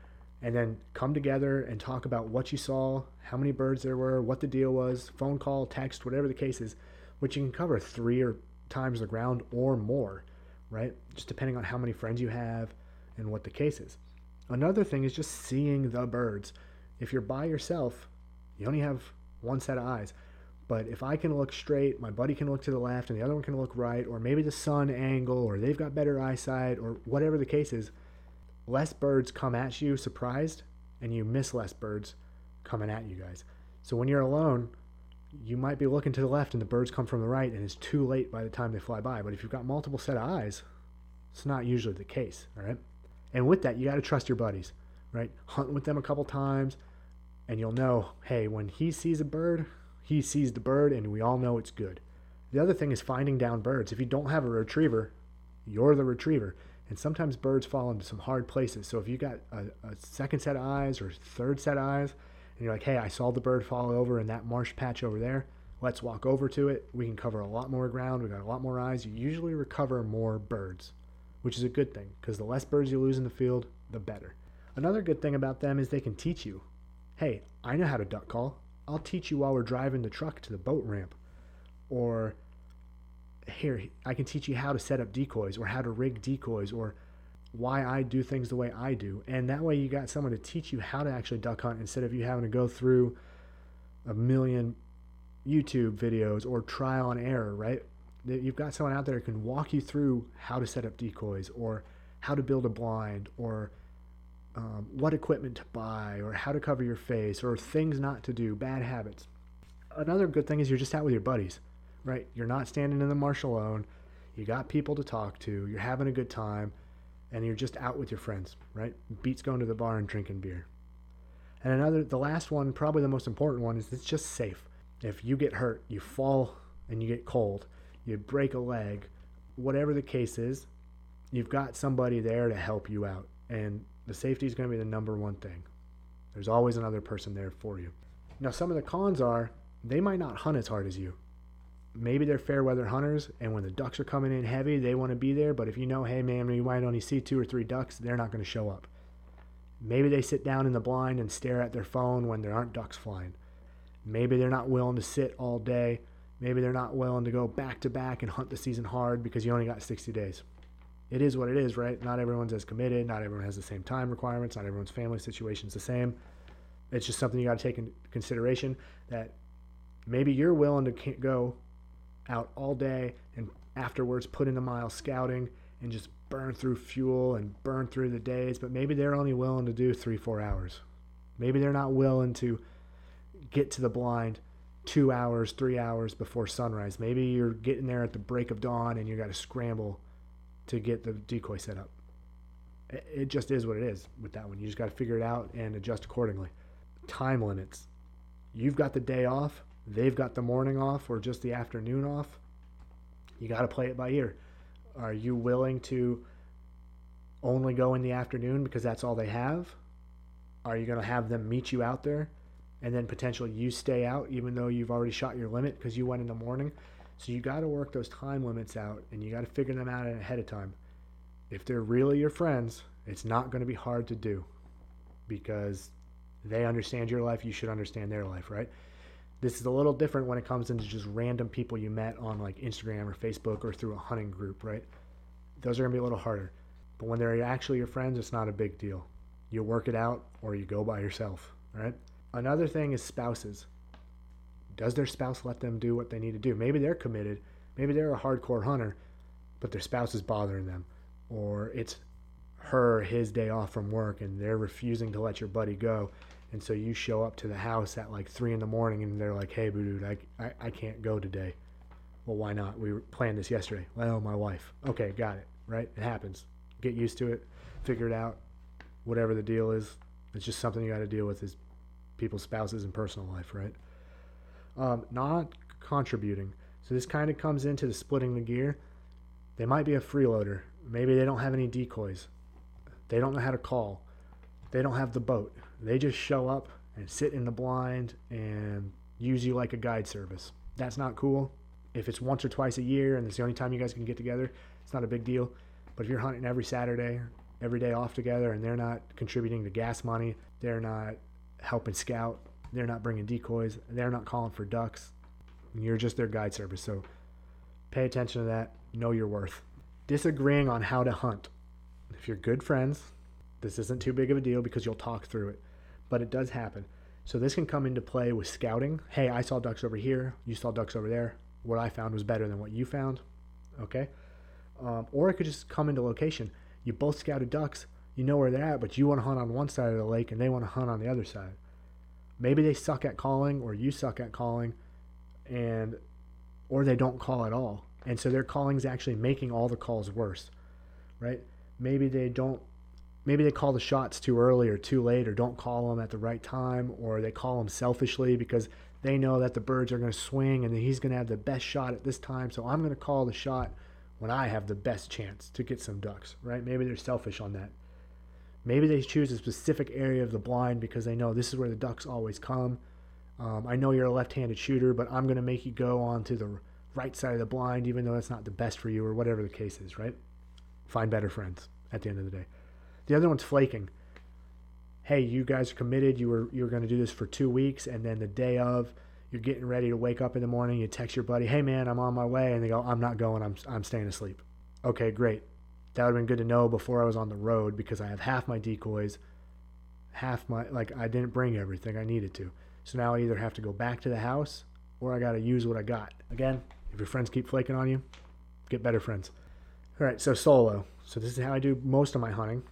and then come together and talk about what you saw, how many birds there were, what the deal was, phone call, text, whatever the case is, which you can cover three or times the ground or more, right? Just depending on how many friends you have and what the case is. Another thing is just seeing the birds. If you're by yourself, you only have one set of eyes. But if I can look straight, my buddy can look to the left, and the other one can look right, or maybe the sun angle, or they've got better eyesight, or whatever the case is, less birds come at you surprised, and you miss less birds coming at you guys. So when you're alone, you might be looking to the left and the birds come from the right, and it's too late by the time they fly by. But if you've got multiple set of eyes, it's not usually the case, all right? And with that, you got to trust your buddies, right? Hunt with them a couple times, and you'll know, hey, when he sees a bird, he sees the bird, and we all know it's good. The other thing is finding down birds. If you don't have a retriever, you're the retriever. And sometimes birds fall into some hard places. So if you got a, a second set of eyes or third set of eyes, and you're like, hey, I saw the bird fall over in that marsh patch over there. Let's walk over to it. We can cover a lot more ground. We got a lot more eyes. You usually recover more birds, which is a good thing because the less birds you lose in the field, the better. Another good thing about them is they can teach you. Hey, I know how to duck call. I'll teach you while we're driving the truck to the boat ramp. Or here, I can teach you how to set up decoys or how to rig decoys or why I do things the way I do. And that way you got someone to teach you how to actually duck hunt instead of you having to go through a million YouTube videos or trial and error, right? You've got someone out there who can walk you through how to set up decoys or how to build a blind or um, what equipment to buy or how to cover your face or things not to do, bad habits. Another good thing is you're just out with your buddies, right? You're not standing in the marsh alone. You got people to talk to. You're having a good time and you're just out with your friends, right? Beats going to the bar and drinking beer. And another, the last one, probably the most important one, is it's just safe. If you get hurt, you fall and you get cold, you break a leg, whatever the case is, you've got somebody there to help you out. And the safety is going to be the number one thing. There's always another person there for you. Now, some of the cons are they might not hunt as hard as you maybe they're fair weather hunters, and when the ducks are coming in heavy, they want to be there. But if you know, hey man, you might only see two or three ducks, they're not going to show up. Maybe they sit down in the blind and stare at their phone when there aren't ducks flying. Maybe they're not willing to sit all day. Maybe they're not willing to go back to back and hunt the season hard because you only got 60 days. It is what it is, right? Not everyone's as committed. Not everyone has the same time requirements. Not everyone's family situation is the same. It's just something you got to take into consideration that maybe you're willing to go out all day and afterwards put in a mile scouting and just burn through fuel and burn through the days, but maybe they're only willing to do three, four hours. Maybe they're not willing to get to the blind two hours, three hours before sunrise. Maybe you're getting there at the break of dawn and you got to scramble to get the decoy set up. It just is what it is with that one. You just got to figure it out and adjust accordingly. Time limits. You've got the day off they've got the morning off or just the afternoon off, you got to play it by ear. Are you willing to only go in the afternoon because that's all they have? Are you going to have them meet you out there and then potentially you stay out even though you've already shot your limit because you went in the morning? So you got to work those time limits out and you got to figure them out ahead of time. If they're really your friends, it's not going to be hard to do because they understand your life, you should understand their life, right? This is a little different when it comes into just random people you met on like Instagram or Facebook or through a hunting group, right? Those are gonna be a little harder. But when they're actually your friends, it's not a big deal. You work it out or you go by yourself, right? Another thing is spouses. Does their spouse let them do what they need to do? Maybe they're committed, maybe they're a hardcore hunter, but their spouse is bothering them. Or it's her, his day off from work, and they're refusing to let your buddy go and so you show up to the house at like three in the morning and they're like, hey, dude, I, I, I can't go today. Well, why not? We planned this yesterday. Well, my wife. Okay, got it. Right? It happens. Get used to it. Figure it out. Whatever the deal is, it's just something you got to deal with is people's spouses and personal life, right? Um, not contributing. So this kind of comes into the splitting the gear. They might be a freeloader. Maybe they don't have any decoys. They don't know how to call. They don't have the boat. They just show up and sit in the blind and use you like a guide service. That's not cool. If it's once or twice a year and it's the only time you guys can get together, it's not a big deal. But if you're hunting every Saturday, every day off together, and they're not contributing to gas money, they're not helping scout, they're not bringing decoys, they're not calling for ducks, you're just their guide service. So pay attention to that. Know your worth. Disagreeing on how to hunt. If you're good friends, this isn't too big of a deal because you'll talk through it but it does happen. So this can come into play with scouting. Hey, I saw ducks over here. You saw ducks over there. What I found was better than what you found. Okay. Um, or it could just come into location. You both scouted ducks. You know where they're at, but you want to hunt on one side of the lake and they want to hunt on the other side. Maybe they suck at calling or you suck at calling and or they don't call at all. And so their calling is actually making all the calls worse. Right? Maybe they don't maybe they call the shots too early or too late or don't call them at the right time or they call them selfishly because they know that the birds are going to swing and he's going to have the best shot at this time. So i'm going to call the shot when i have the best chance to get some ducks right? Maybe they're selfish on that. Maybe they choose a specific area of the blind because they know this is where the ducks always come. Um, i know you're a left-handed shooter but i'm going to make you go on to the right side of the blind even though that's not the best for you or whatever the case is right? Find better friends at the end of the day the other one's flaking. Hey, you guys are committed. You were you were going to do this for two weeks, and then the day of, you're getting ready to wake up in the morning. You text your buddy, "Hey man, I'm on my way," and they go, "I'm not going. I'm I'm staying asleep." Okay, great. That would have been good to know before I was on the road because I have half my decoys, half my like I didn't bring everything I needed to. So now I either have to go back to the house or I got to use what I got. Again, if your friends keep flaking on you, get better friends. All right, so solo. So this is how I do most of my hunting.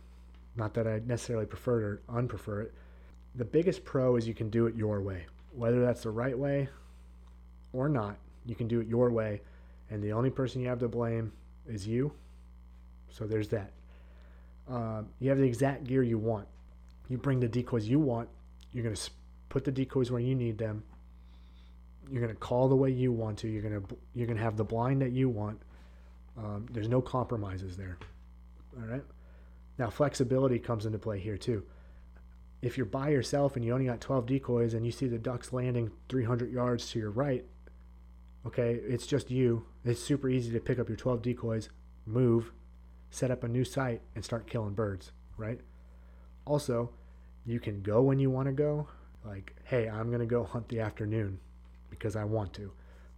Not that I necessarily prefer it or unprefer it. The biggest pro is you can do it your way. Whether that's the right way or not, you can do it your way. And the only person you have to blame is you. So there's that. Uh, you have the exact gear you want. You bring the decoys you want. You're going to put the decoys where you need them. You're going to call the way you want to. You're going to you're going to have the blind that you want. Um, there's no compromises there. All right. Now, flexibility comes into play here too. If you're by yourself and you only got 12 decoys and you see the ducks landing 300 yards to your right, okay, it's just you. It's super easy to pick up your 12 decoys, move, set up a new site, and start killing birds, right? Also, you can go when you want to go. Like, hey, I'm going to go hunt the afternoon because I want to.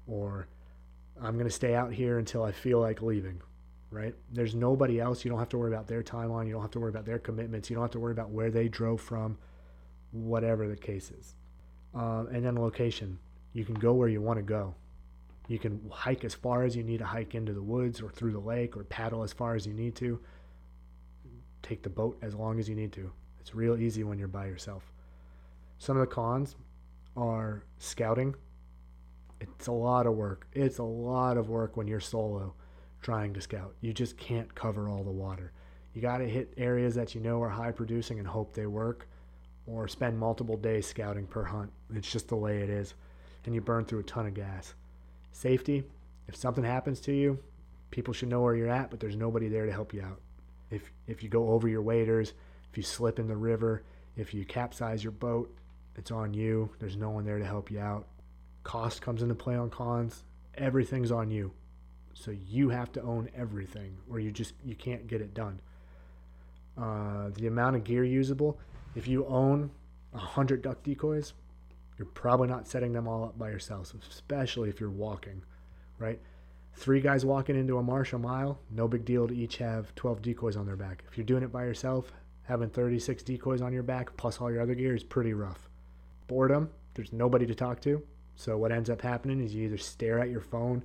Or I'm going to stay out here until I feel like leaving right? There's nobody else. You don't have to worry about their timeline. You don't have to worry about their commitments. You don't have to worry about where they drove from, whatever the case is. Um, and then location. You can go where you want to go. You can hike as far as you need to hike into the woods or through the lake or paddle as far as you need to. Take the boat as long as you need to. It's real easy when you're by yourself. Some of the cons are scouting. It's a lot of work. It's a lot of work when you're solo trying to scout. You just can't cover all the water. You got to hit areas that you know are high producing and hope they work, or spend multiple days scouting per hunt. It's just the way it is. And you burn through a ton of gas. Safety if something happens to you, people should know where you're at, but there's nobody there to help you out. If, if you go over your waders, if you slip in the river, if you capsize your boat, it's on you. There's no one there to help you out. Cost comes into play on cons. Everything's on you. So you have to own everything, or you just you can't get it done. Uh, the amount of gear usable, if you own hundred duck decoys, you're probably not setting them all up by yourself, especially if you're walking, right? Three guys walking into a marsh a mile, no big deal to each have 12 decoys on their back. If you're doing it by yourself, having 36 decoys on your back plus all your other gear is pretty rough. Boredom, there's nobody to talk to. So what ends up happening is you either stare at your phone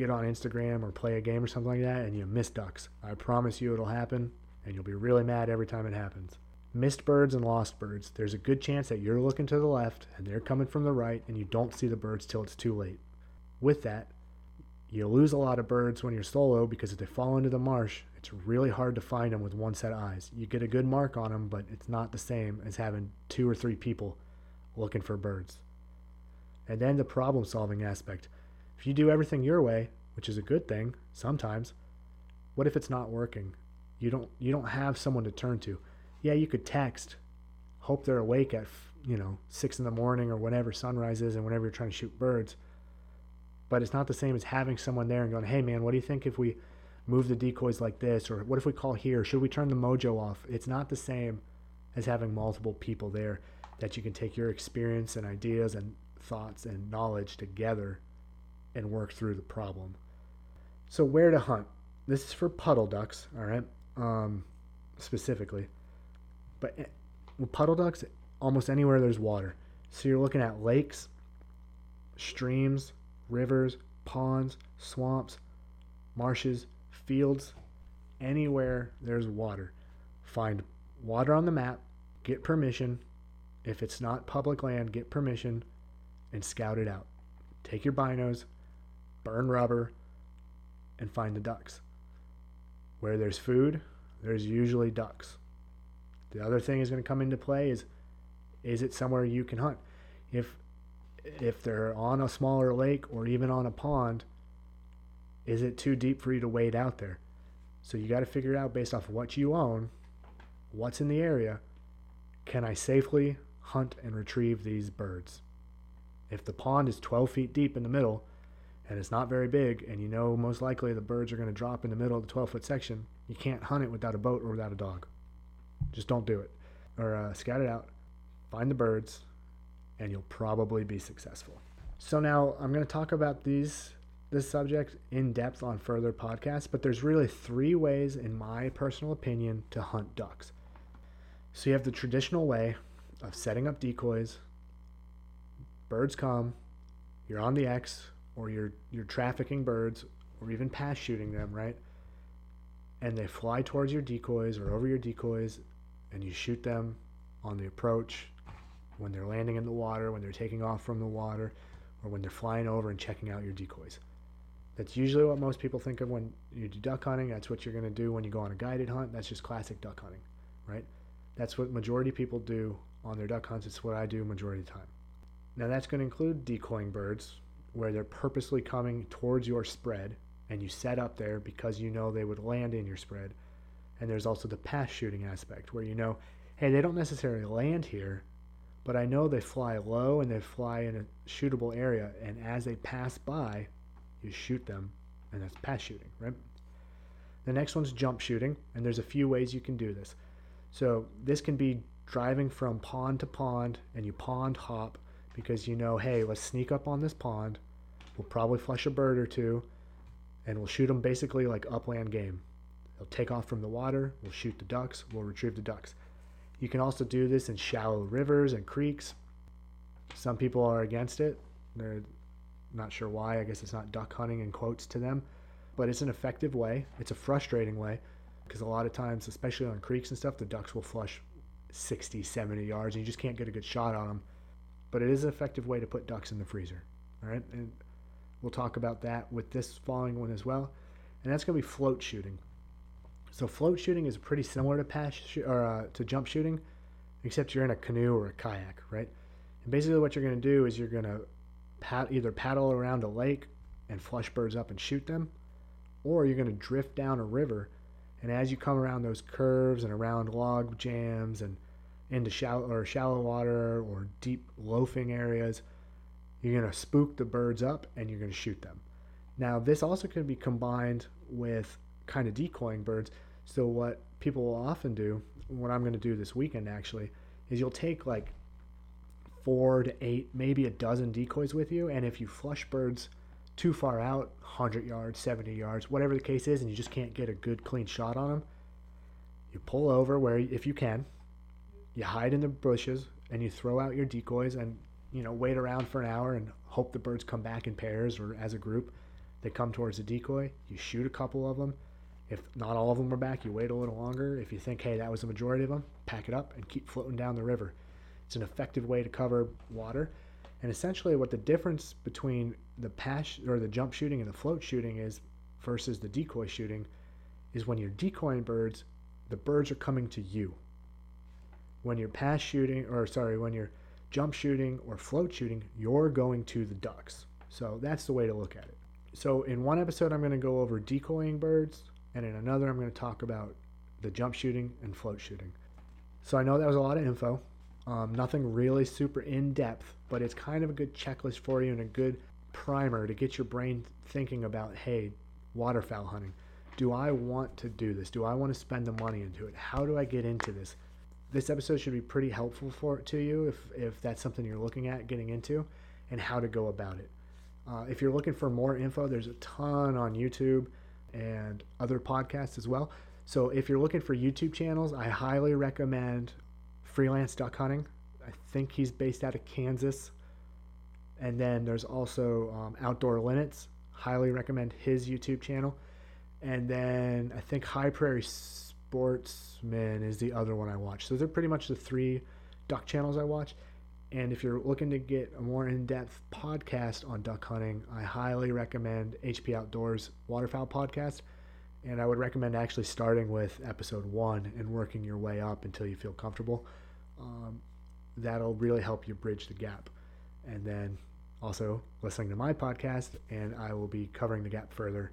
get on Instagram or play a game or something like that and you miss ducks. I promise you it'll happen and you'll be really mad every time it happens. Missed birds and lost birds. There's a good chance that you're looking to the left and they're coming from the right and you don't see the birds till it's too late. With that, you lose a lot of birds when you're solo because if they fall into the marsh, it's really hard to find them with one set of eyes. You get a good mark on them, but it's not the same as having two or three people looking for birds. And then the problem solving aspect. If you do everything your way, which is a good thing sometimes, what if it's not working? You don't you don't have someone to turn to. Yeah, you could text, hope they're awake at you know six in the morning or whenever sunrise is and whenever you're trying to shoot birds. But it's not the same as having someone there and going, "Hey man, what do you think if we move the decoys like this?" Or what if we call here? Should we turn the mojo off? It's not the same as having multiple people there that you can take your experience and ideas and thoughts and knowledge together and work through the problem. So, where to hunt? This is for puddle ducks, all right, um, specifically. But eh, with puddle ducks, almost anywhere there's water. So, you're looking at lakes, streams, rivers, ponds, swamps, marshes, fields, anywhere there's water. Find water on the map, get permission. If it's not public land, get permission and scout it out. Take your binos, burn rubber, and find the ducks. Where there's food, there's usually ducks. The other thing is going to come into play is is it somewhere you can hunt? If if they're on a smaller lake or even on a pond, is it too deep for you to wade out there? So you got to figure out based off what you own, what's in the area, can I safely hunt and retrieve these birds? If the pond is 12 feet deep in the middle and it's not very big, and you know most likely the birds are going to drop in the middle of the 12 foot section, you can't hunt it without a boat or without a dog. Just don't do it. Or uh, scout it out, find the birds, and you'll probably be successful. So now I'm going to talk about these this subject in depth on further podcasts, but there's really three ways, in my personal opinion, to hunt ducks. So you have the traditional way of setting up decoys. Birds come, you're on the X, or you're you're trafficking birds, or even pass shooting them, right? And they fly towards your decoys or over your decoys, and you shoot them on the approach, when they're landing in the water, when they're taking off from the water, or when they're flying over and checking out your decoys. That's usually what most people think of when you do duck hunting. That's what you're going to do when you go on a guided hunt. That's just classic duck hunting, right? That's what majority people do on their duck hunts. It's what I do majority of the time. Now that's going to include decoying birds, where they're purposely coming towards your spread, and you set up there because you know they would land in your spread. And there's also the pass shooting aspect, where you know, hey, they don't necessarily land here, but I know they fly low and they fly in a shootable area, and as they pass by, you shoot them, and that's pass shooting, right? The next one's jump shooting, and there's a few ways you can do this. So this can be driving from pond to pond, and you pond hop because you know, hey, let's sneak up on this pond. We'll probably flush a bird or two, and we'll shoot them basically like upland game. They'll take off from the water, we'll shoot the ducks, we'll retrieve the ducks. You can also do this in shallow rivers and creeks. Some people are against it. They're not sure why. I guess it's not duck hunting in quotes to them, but it's an effective way. It's a frustrating way because a lot of times, especially on creeks and stuff, the ducks will flush 60, 70 yards and you just can't get a good shot on them. But it is an effective way to put ducks in the freezer. All right. And we'll talk about that with this following one as well. And that's going to be float shooting. So float shooting is pretty similar to pass sh- or uh, to jump shooting, except you're in a canoe or a kayak, right? And basically, what you're going to do is you're going to pad, either paddle around a lake and flush birds up and shoot them, or you're going to drift down a river. And as you come around those curves and around log jams and into shallow or shallow water or deep loafing areas, you're going to spook the birds up and you're going to shoot them. Now, this also can be combined with kind of decoying birds. So, what people will often do, what I'm going to do this weekend actually, is you'll take like four to eight, maybe a dozen decoys with you. And if you flush birds too far out, 100 yards, 70 yards, whatever the case is, and you just can't get a good clean shot on them, you pull over where, if you can, you hide in the bushes and you throw out your decoys and, you know, wait around for an hour and hope the birds come back in pairs or as a group. They come towards the decoy, you shoot a couple of them. If not all of them are back, you wait a little longer. If you think, hey, that was the majority of them, pack it up and keep floating down the river. It's an effective way to cover water. And essentially, what the difference between the pass or the jump shooting and the float shooting is versus the decoy shooting is when you're decoying birds, the birds are coming to you. When you're pass shooting, or sorry, when you're jump shooting or float shooting, you're going to the ducks. So that's the way to look at it. So in one episode, I'm going to go over decoying birds, and in another, I'm going to talk about the jump shooting and float shooting. So I know that was a lot of info. Um, nothing really super in depth, but it's kind of a good checklist for you and a good primer to get your brain thinking about hey, waterfowl hunting. Do I want to do this? Do I want to spend the money into it? How do I get into this? This episode should be pretty helpful for to you if, if that's something you're looking at getting into and how to go about it. Uh, if you're looking for more info, there's a ton on YouTube and other podcasts as well. So if you're looking for YouTube channels, I highly recommend freelance duck hunting. I think he's based out of Kansas. And then there's also um, Outdoor Linnets. Highly recommend his YouTube channel. And then I think High Prairie Sportsman is the other one I watch. So they're pretty much the three duck channels I watch. And if you're looking to get a more in depth podcast on duck hunting, I highly recommend HP Outdoors Waterfowl Podcast. And I would recommend actually starting with episode one and working your way up until you feel comfortable. Um, that'll really help you bridge the gap. And then also listening to my podcast, and I will be covering the gap further,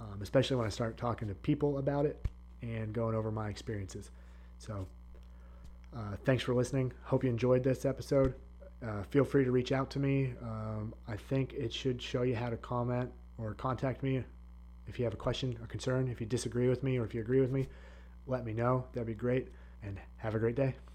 um, especially when I start talking to people about it and going over my experiences. So, uh, thanks for listening. Hope you enjoyed this episode. Uh, feel free to reach out to me. Um, I think it should show you how to comment or contact me if you have a question or concern. If you disagree with me or if you agree with me, let me know. That'd be great. And have a great day.